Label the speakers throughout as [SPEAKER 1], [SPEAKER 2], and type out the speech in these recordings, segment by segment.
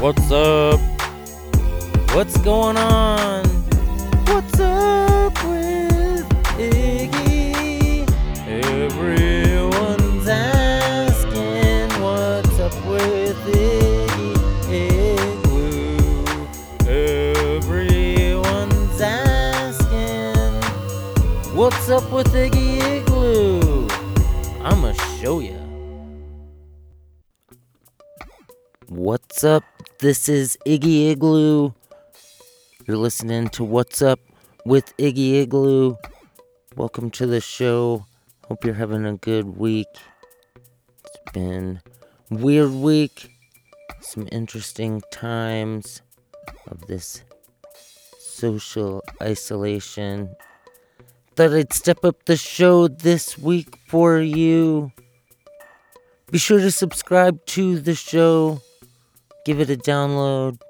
[SPEAKER 1] What's up? What's going on? What's up with Iggy? Everyone's asking what's up with Iggy Igloo. Everyone's asking what's up with Iggy Igloo. I'ma show ya. What's up? This is Iggy Igloo. You're listening to What's Up with Iggy Igloo. Welcome to the show. Hope you're having a good week. It's been weird week. Some interesting times of this social isolation. Thought I'd step up the show this week for you. Be sure to subscribe to the show. Give it a download.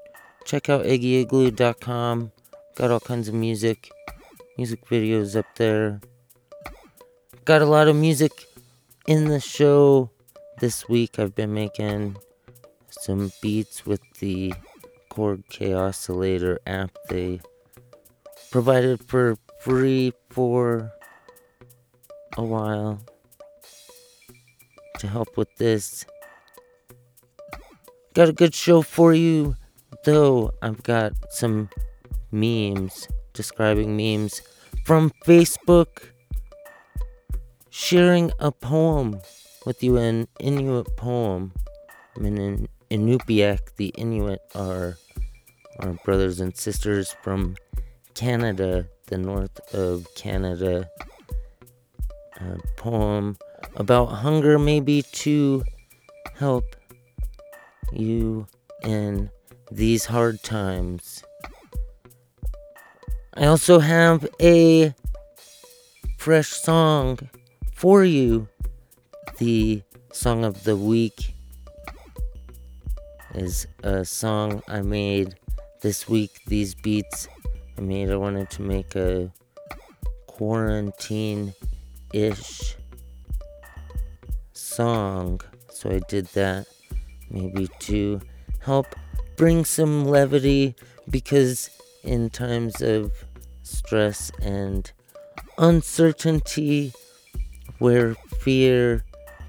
[SPEAKER 1] Check out iggyigloo.com. Got all kinds of music, music videos up there. Got a lot of music in the show this week. I've been making some beats with the Korg Kaossilator app they provided for free for a while to help with this. Got a good show for you, though. I've got some memes, describing memes from Facebook. Sharing a poem with you, an Inuit poem. I'm in Inupiaq. The Inuit are our brothers and sisters from Canada, the north of Canada. A poem about hunger, maybe to help you in these hard times. I also have a fresh song for you. The song of the week is a song I made this week. These beats I made, I wanted to make a quarantine ish song, so I did that maybe to help bring some levity because in times of stress and uncertainty where fear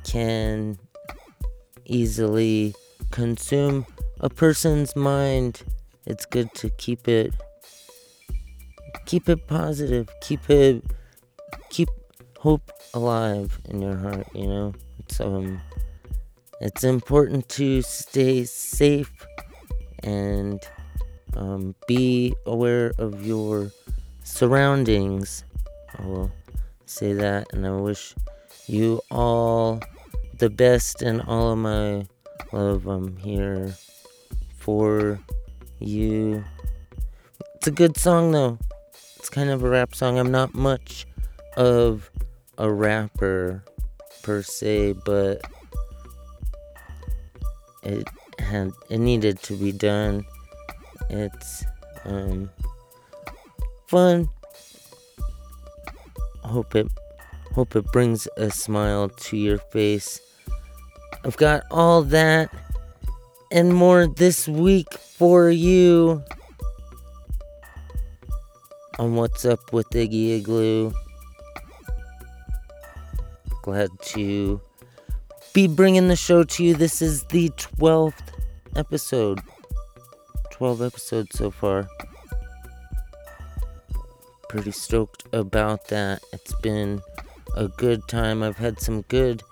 [SPEAKER 1] can easily consume a person's mind it's good to keep it keep it positive keep it keep hope alive in your heart you know? It's um it's important to stay safe and um, be aware of your surroundings. I will say that, and I wish you all the best and all of my love. I'm here for you. It's a good song, though. It's kind of a rap song. I'm not much of a rapper per se, but it had it needed to be done. It's um fun. Hope it hope it brings a smile to your face. I've got all that and more this week for you on what's up with Iggy Igloo. Glad to be bringing the show to you. This is the 12th episode. 12 episodes so far. Pretty stoked about that. It's been a good time. I've had some good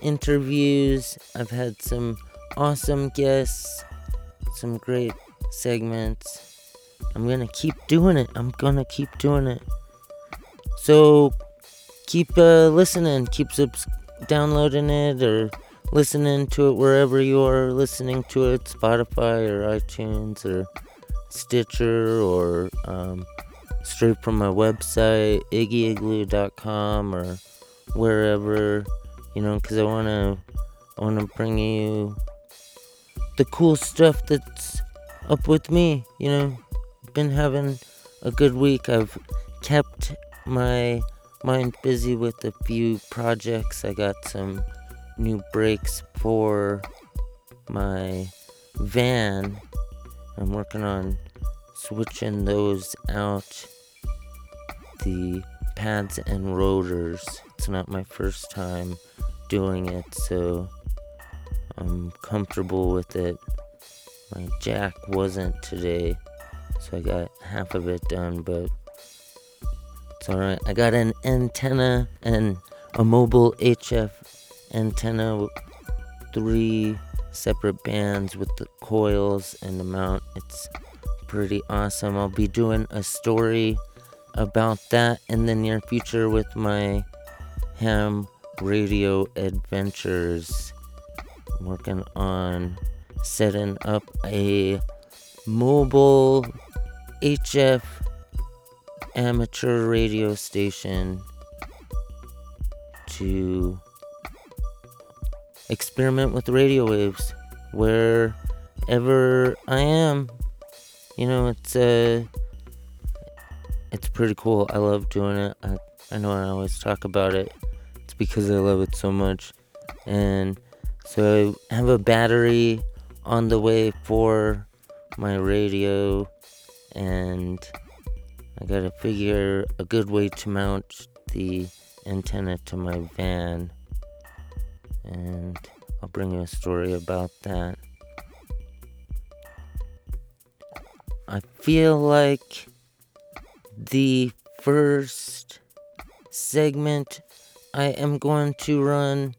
[SPEAKER 1] interviews, I've had some awesome guests, some great segments. I'm gonna keep doing it. I'm gonna keep doing it. So keep uh, listening, keep subs- downloading it or listening to it wherever you are listening to it Spotify or iTunes or Stitcher or um, straight from my website, iggyigloo.com or wherever, you know, because I want to I want to bring you the cool stuff that's up with me, you know. Been having a good week. I've kept my mind busy with a few projects. I got some new brakes for my van I'm working on switching those out. The pads and rotors. It's not my first time doing it, so I'm comfortable with it. My jack wasn't today, so I got half of it done, but it's alright. I got an antenna and a mobile HF antenna, three separate bands with the coils and the mount. It's pretty awesome. I'll be doing a story about that in the near future with my ham radio adventures. I'm working on setting up a mobile HF amateur radio station to experiment with radio waves wherever I am. You know, it's uh it's pretty cool. I love doing it. I, I know I always talk about it. It's because I love it so much. And so I have a battery on the way for my radio and I gotta figure a good way to mount the antenna to my van. And I'll bring you a story about that. I feel like the first segment I am going to run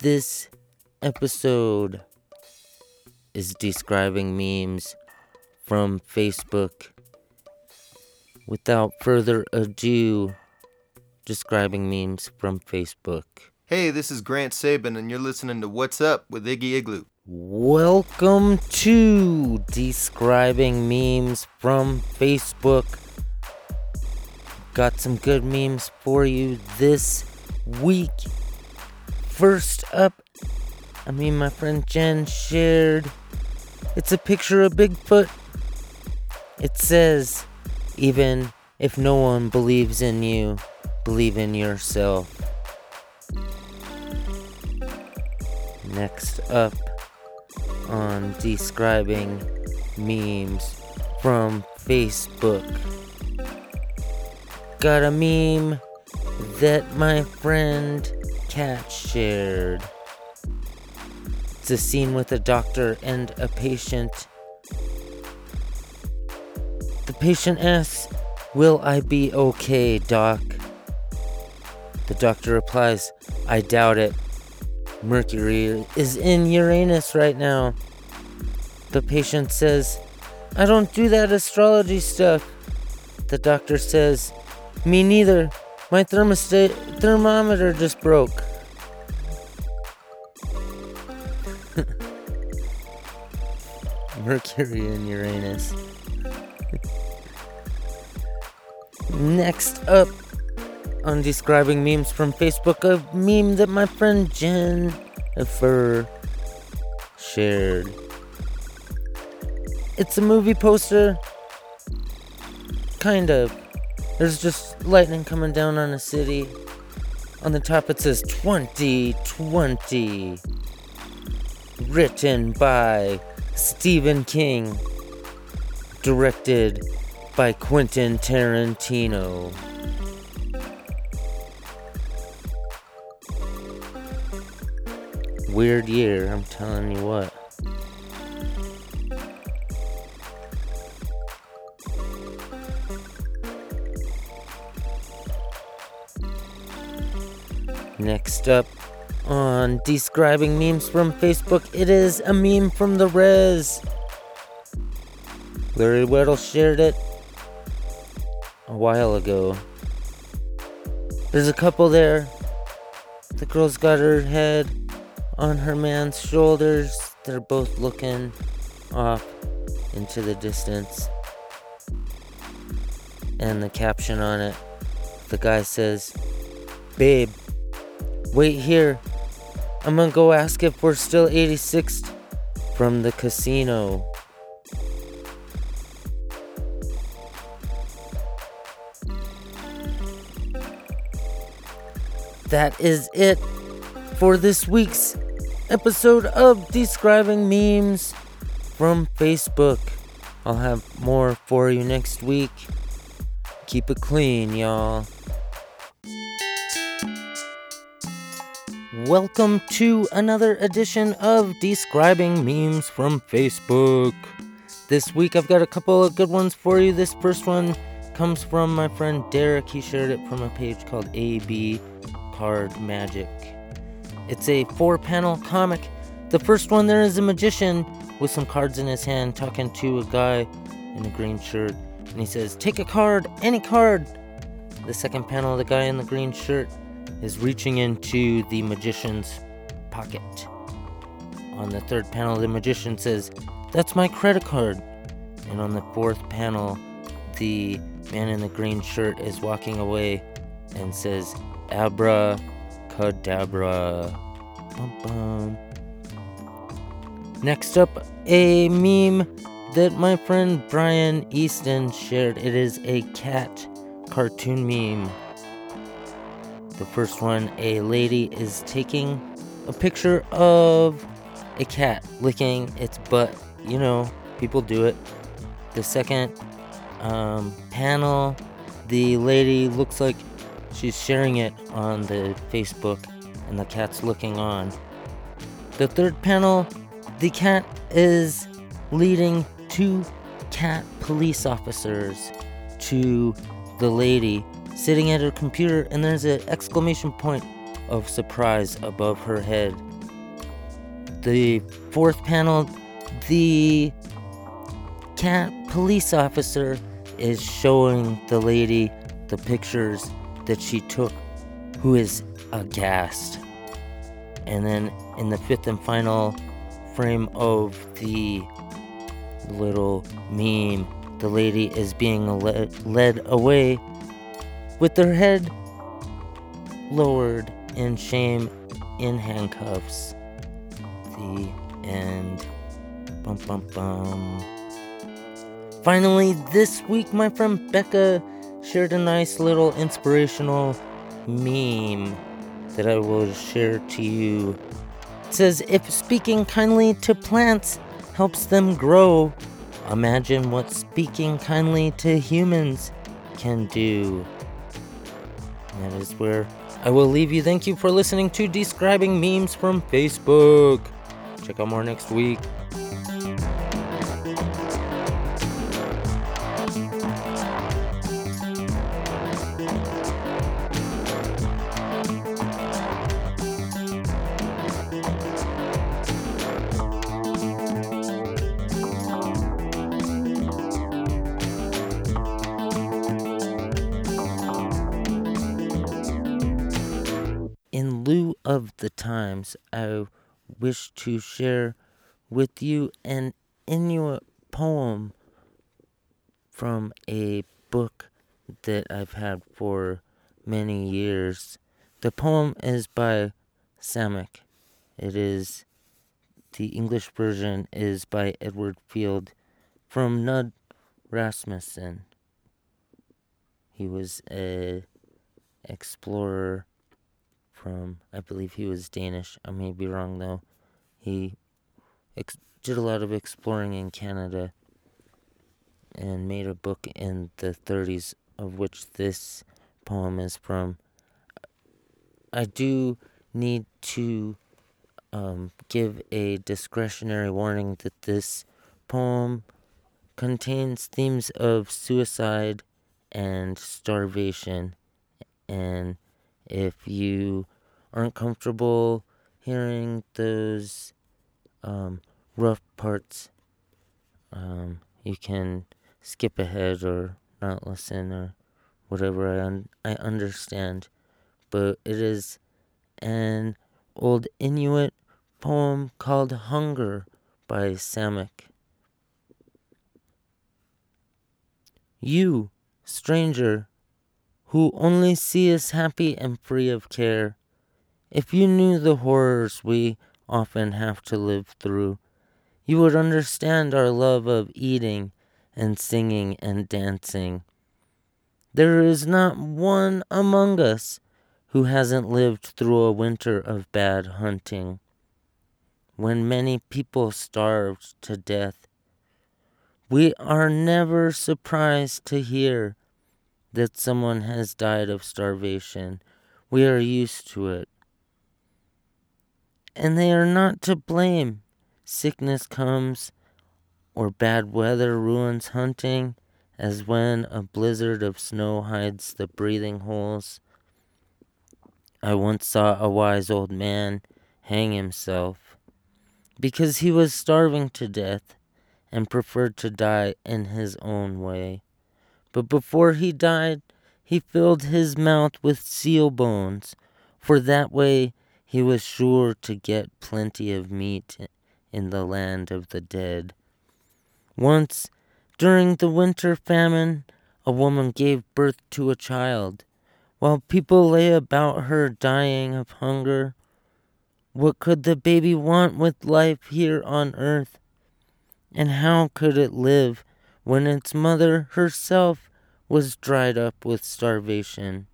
[SPEAKER 1] this episode is describing memes from Facebook. Without further ado, describing memes from Facebook.
[SPEAKER 2] Hey, this is Grant Sabin, and you're listening to What's Up with Iggy Igloo.
[SPEAKER 1] Welcome to Describing Memes from Facebook. Got some good memes for you this week. First up, I mean, my friend Jen shared. It's a picture of Bigfoot. It says, even if no one believes in you, believe in yourself. Next up on describing memes from Facebook. Got a meme that my friend Cat shared. It's a scene with a doctor and a patient. The patient asks, Will I be okay, Doc? The doctor replies, I doubt it. Mercury is in Uranus right now. The patient says, I don't do that astrology stuff. The doctor says, Me neither. My thermostat thermometer just broke. Mercury and Uranus. Next up on describing memes from Facebook, a meme that my friend Jen, Jennifer shared. It's a movie poster. Kind of. There's just lightning coming down on a city. On the top it says 2020. Written by Stephen King. Directed by Quentin Tarantino. Weird year, I'm telling you what. Next up on describing memes from Facebook, it is a meme from the res. Larry Weddle shared it a while ago. There's a couple there. The girl's got her head on her man's shoulders. They're both looking off into the distance. And the caption on it the guy says, Babe, wait here. I'm gonna go ask if we're still 86th from the casino. That is it for this week's episode of Describing Memes from Facebook. I'll have more for you next week. Keep it clean, y'all. Welcome to another edition of Describing Memes from Facebook. This week I've got a couple of good ones for you. This first one comes from my friend Derek. He shared it from a page called AB Card Magic. It's a four panel comic. The first one there is a magician with some cards in his hand talking to a guy in a green shirt. And he says, Take a card, any card. The second panel, the guy in the green shirt is reaching into the magician's pocket. On the third panel, the magician says, That's my credit card. And on the fourth panel, the man in the green shirt is walking away and says, Abra Cadabra. Bum, bum. Next up, a meme that my friend Brian Easton shared. It is a cat cartoon meme. The first one, a lady is taking a picture of a cat licking its butt. You know, people do it. The second um, panel, the lady looks like she's sharing it on the Facebook, and the cat's looking on. The third panel, the cat is leading two cat police officers to the lady sitting at her computer, and there's an exclamation point of surprise above her head. The fourth panel, the cat police officer is showing the lady the pictures that she took, who is aghast. And then in the fifth and final frame of the little meme, the lady is being led, led away with her head lowered in shame in handcuffs. The end. Bum bum bum. Finally, this week, my friend Becca shared a nice little inspirational meme that I will share to you. It says, If speaking kindly to plants helps them grow, imagine what speaking kindly to humans can do. That is where I will leave you. Thank you for listening to Describing Memes from Facebook. Check out more next week. Wish to share with you an Inuit poem from a book that I've had for many years. The poem is by Samek. It is the English version is by Edward Field from Knud Rasmussen. He was a explorer from, I believe he was Danish. I may be wrong though. He ex- did a lot of exploring in Canada and made a book in the 30s, of which this poem is from. I do need to um, give a discretionary warning that this poem contains themes of suicide and starvation. And if you aren't comfortable hearing those um, rough parts, um, you can skip ahead or not listen or whatever. I un- I understand, but it is an old Inuit poem called "Hunger" by Samek. You, stranger, who only see us happy and free of care, if you knew the horrors we often have to live through, you would understand our love of eating and singing and dancing. There is not one among us who hasn't lived through a winter of bad hunting, when many people starved to death. We are never surprised to hear that someone has died of starvation. We are used to it. And they are not to blame. Sickness comes, or bad weather ruins hunting, as when a blizzard of snow hides the breathing holes. I once saw a wise old man hang himself because he was starving to death and preferred to die in his own way. But before he died, he filled his mouth with seal bones, for that way he was sure to get plenty of meat in the land of the dead. Once, during the winter famine, a woman gave birth to a child. While people lay about her dying of hunger, what could the baby want with life here on earth? And how could it live when its mother herself was dried up with starvation?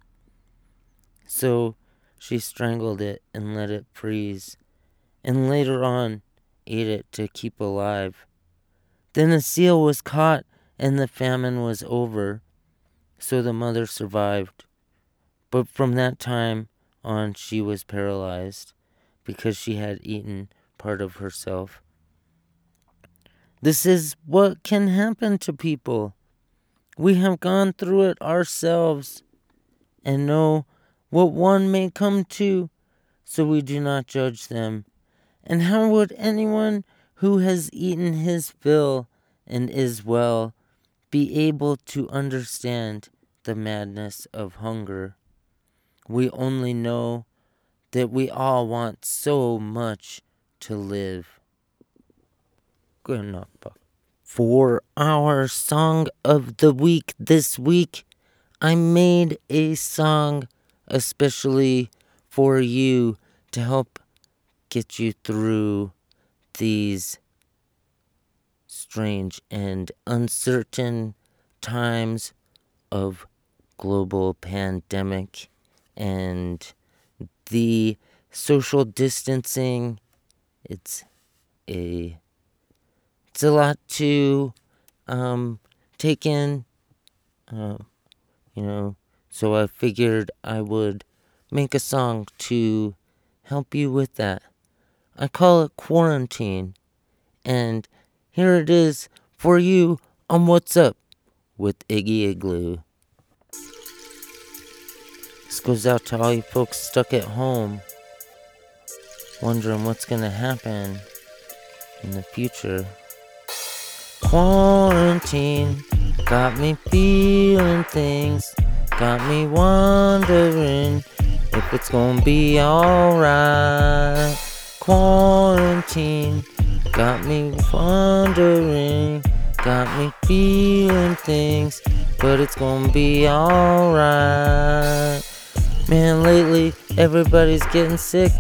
[SPEAKER 1] So she strangled it and let it freeze, and later on ate it to keep alive. Then a seal was caught and the famine was over, so the mother survived. But from that time on, she was paralyzed because she had eaten part of herself. This is what can happen to people. We have gone through it ourselves and know what one may come to, so we do not judge them. And how would anyone who has eaten his fill and is well be able to understand the madness of hunger? We only know that we all want so much to live. Good enough. For our song of the week this week, I made a song especially for you to help get you through these strange and uncertain times of global pandemic and the social distancing. It's a it's a lot to um, take in. Uh, you know so i figured i would make a song to help you with that. I call it quarantine and here it is for you on what's up with iggy igloo. This goes out to all you folks stuck at home, wondering what's gonna happen in the future. Quarantine got me feeling things, got me wondering if it's gonna be alright. Quarantine got me wondering, got me feeling things, but it's gonna be alright. Man, lately everybody's getting sick.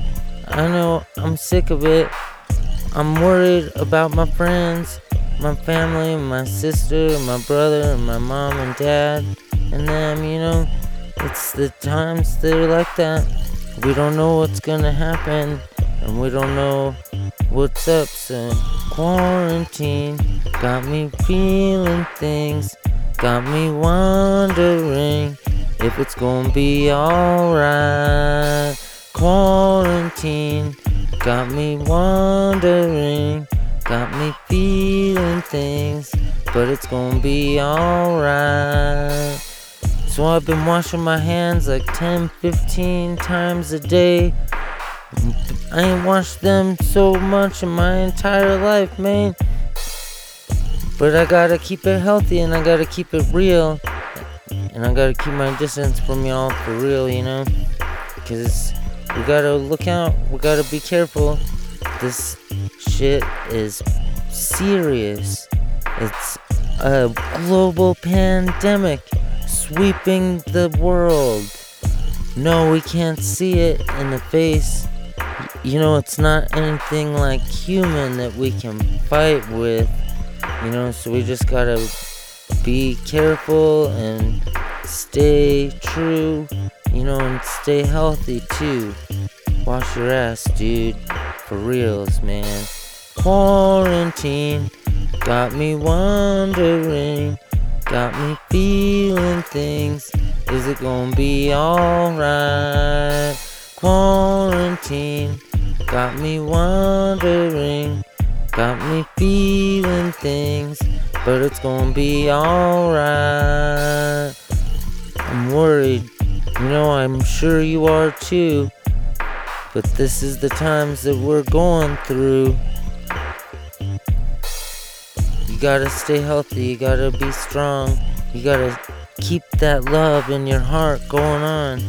[SPEAKER 1] I know I'm sick of it. I'm worried about my friends, my family, my sister, my brother, my mom and dad, and them, you know. It's the times that are like that. We don't know what's gonna happen, and we don't know what's up, so quarantine got me feeling things, got me wondering if it's gonna be alright. Quarantine got me wondering, got me feeling things, but it's gonna be alright. So I've been washing my hands like 10, 15 times a day. I ain't washed them so much in my entire life, man. But I gotta keep it healthy and I gotta keep it real. And I gotta keep my distance from y'all for real, you know? Because we gotta look out, we gotta be careful. This shit is serious. It's a global pandemic sweeping the world. No, we can't see it in the face. You know, it's not anything like human that we can fight with. You know, so we just gotta be careful and stay true, you know, and stay healthy too. Wash your ass, dude. For reals, man. Quarantine got me wondering, got me feeling things. Is it gonna be alright? Quarantine got me wondering, got me feeling things, but it's gonna be alright. I'm worried, you know, I'm sure you are too. But this is the times that we're going through. You gotta stay healthy, you gotta be strong, you gotta keep that love in your heart going on.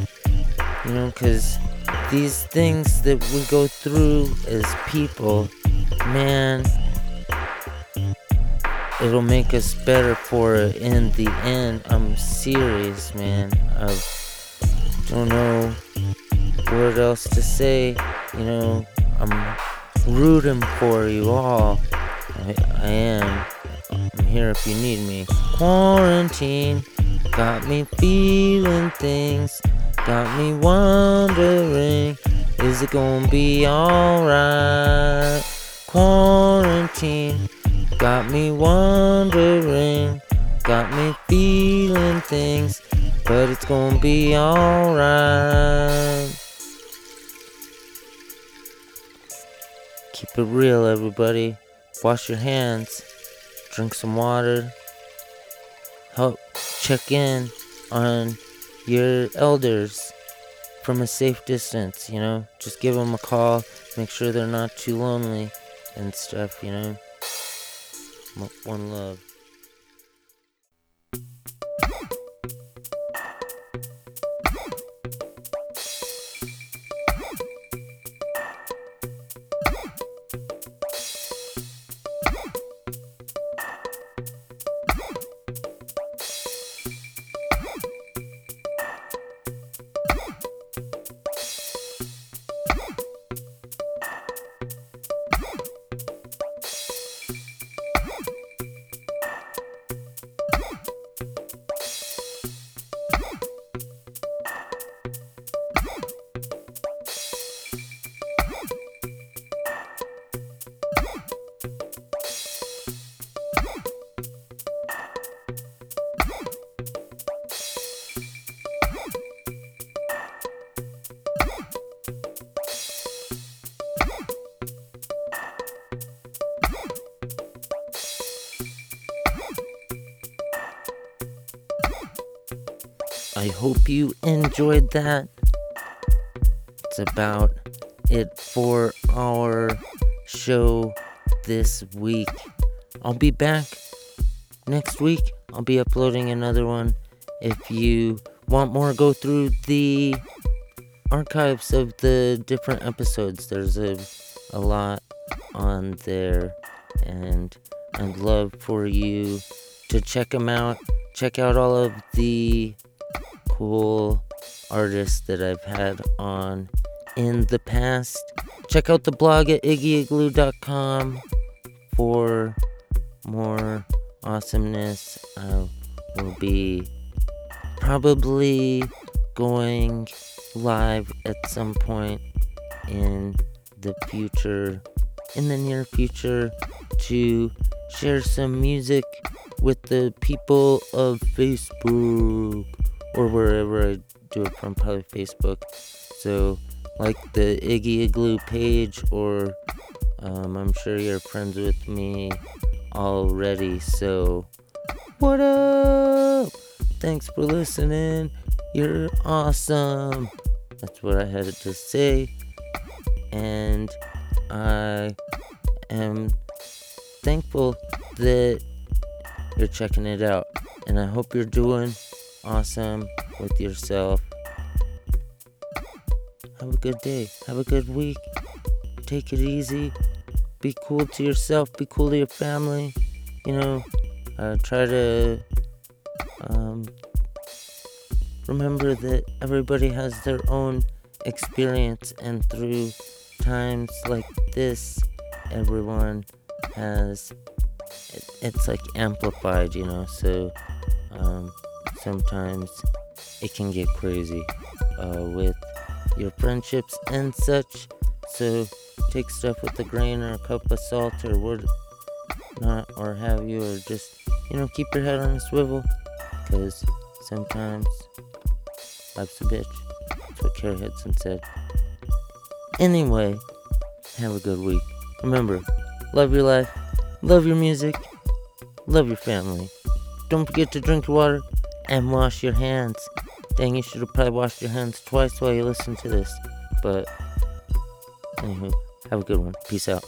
[SPEAKER 1] You know, because these things that we go through as people, man, it'll make us better for it in the end. I'm serious, man. I don't know what else to say. You know, I'm rooting for you all. I, I am. Here if you need me. Quarantine got me feeling things. Got me wondering, is it gonna be alright? Quarantine got me wondering, got me feeling things, but it's gonna be alright. Keep it real, everybody. Wash your hands, drink some water, help check in on your elders from a safe distance, you know? Just give them a call, make sure they're not too lonely and stuff, you know? One love. Hope you enjoyed that. It's about it for our show this week. I'll be back next week. I'll be uploading another one. If you want more, go through the archives of the different episodes. There's a, a lot on there, and I'd love for you to check them out. Check out all of the cool artists that I've had on in the past. Check out the blog at iggyigloo.com for more awesomeness. I will be probably going live at some point in the future, in the near future, to share some music with the people of Facebook or wherever I do it from, probably Facebook. So, like the Iggy Igloo page, or um, I'm sure you're friends with me already. So, what up? Thanks for listening. You're awesome. That's what I had to say. And I am thankful that you're checking it out. And I hope you're doing awesome with yourself. Have a good day. Have a good week. Take it easy. Be cool to yourself. Be cool to your family. You know, uh, try to um, remember that everybody has their own experience, and through times like this, everyone has it, it's like amplified, you know. So, um, sometimes it can get crazy uh, with your friendships and such. So take stuff with a grain or a cup of salt or what, not, or have you, or just, you know, keep your head on a swivel. Because sometimes life's a bitch. That's what Carrie Hudson said. Anyway, have a good week. Remember, love your life, love your music, love your family. Don't forget to drink water and wash your hands. Dang, you should have probably washed your hands twice while you listen to this. But, anywho, have a good one. Peace out.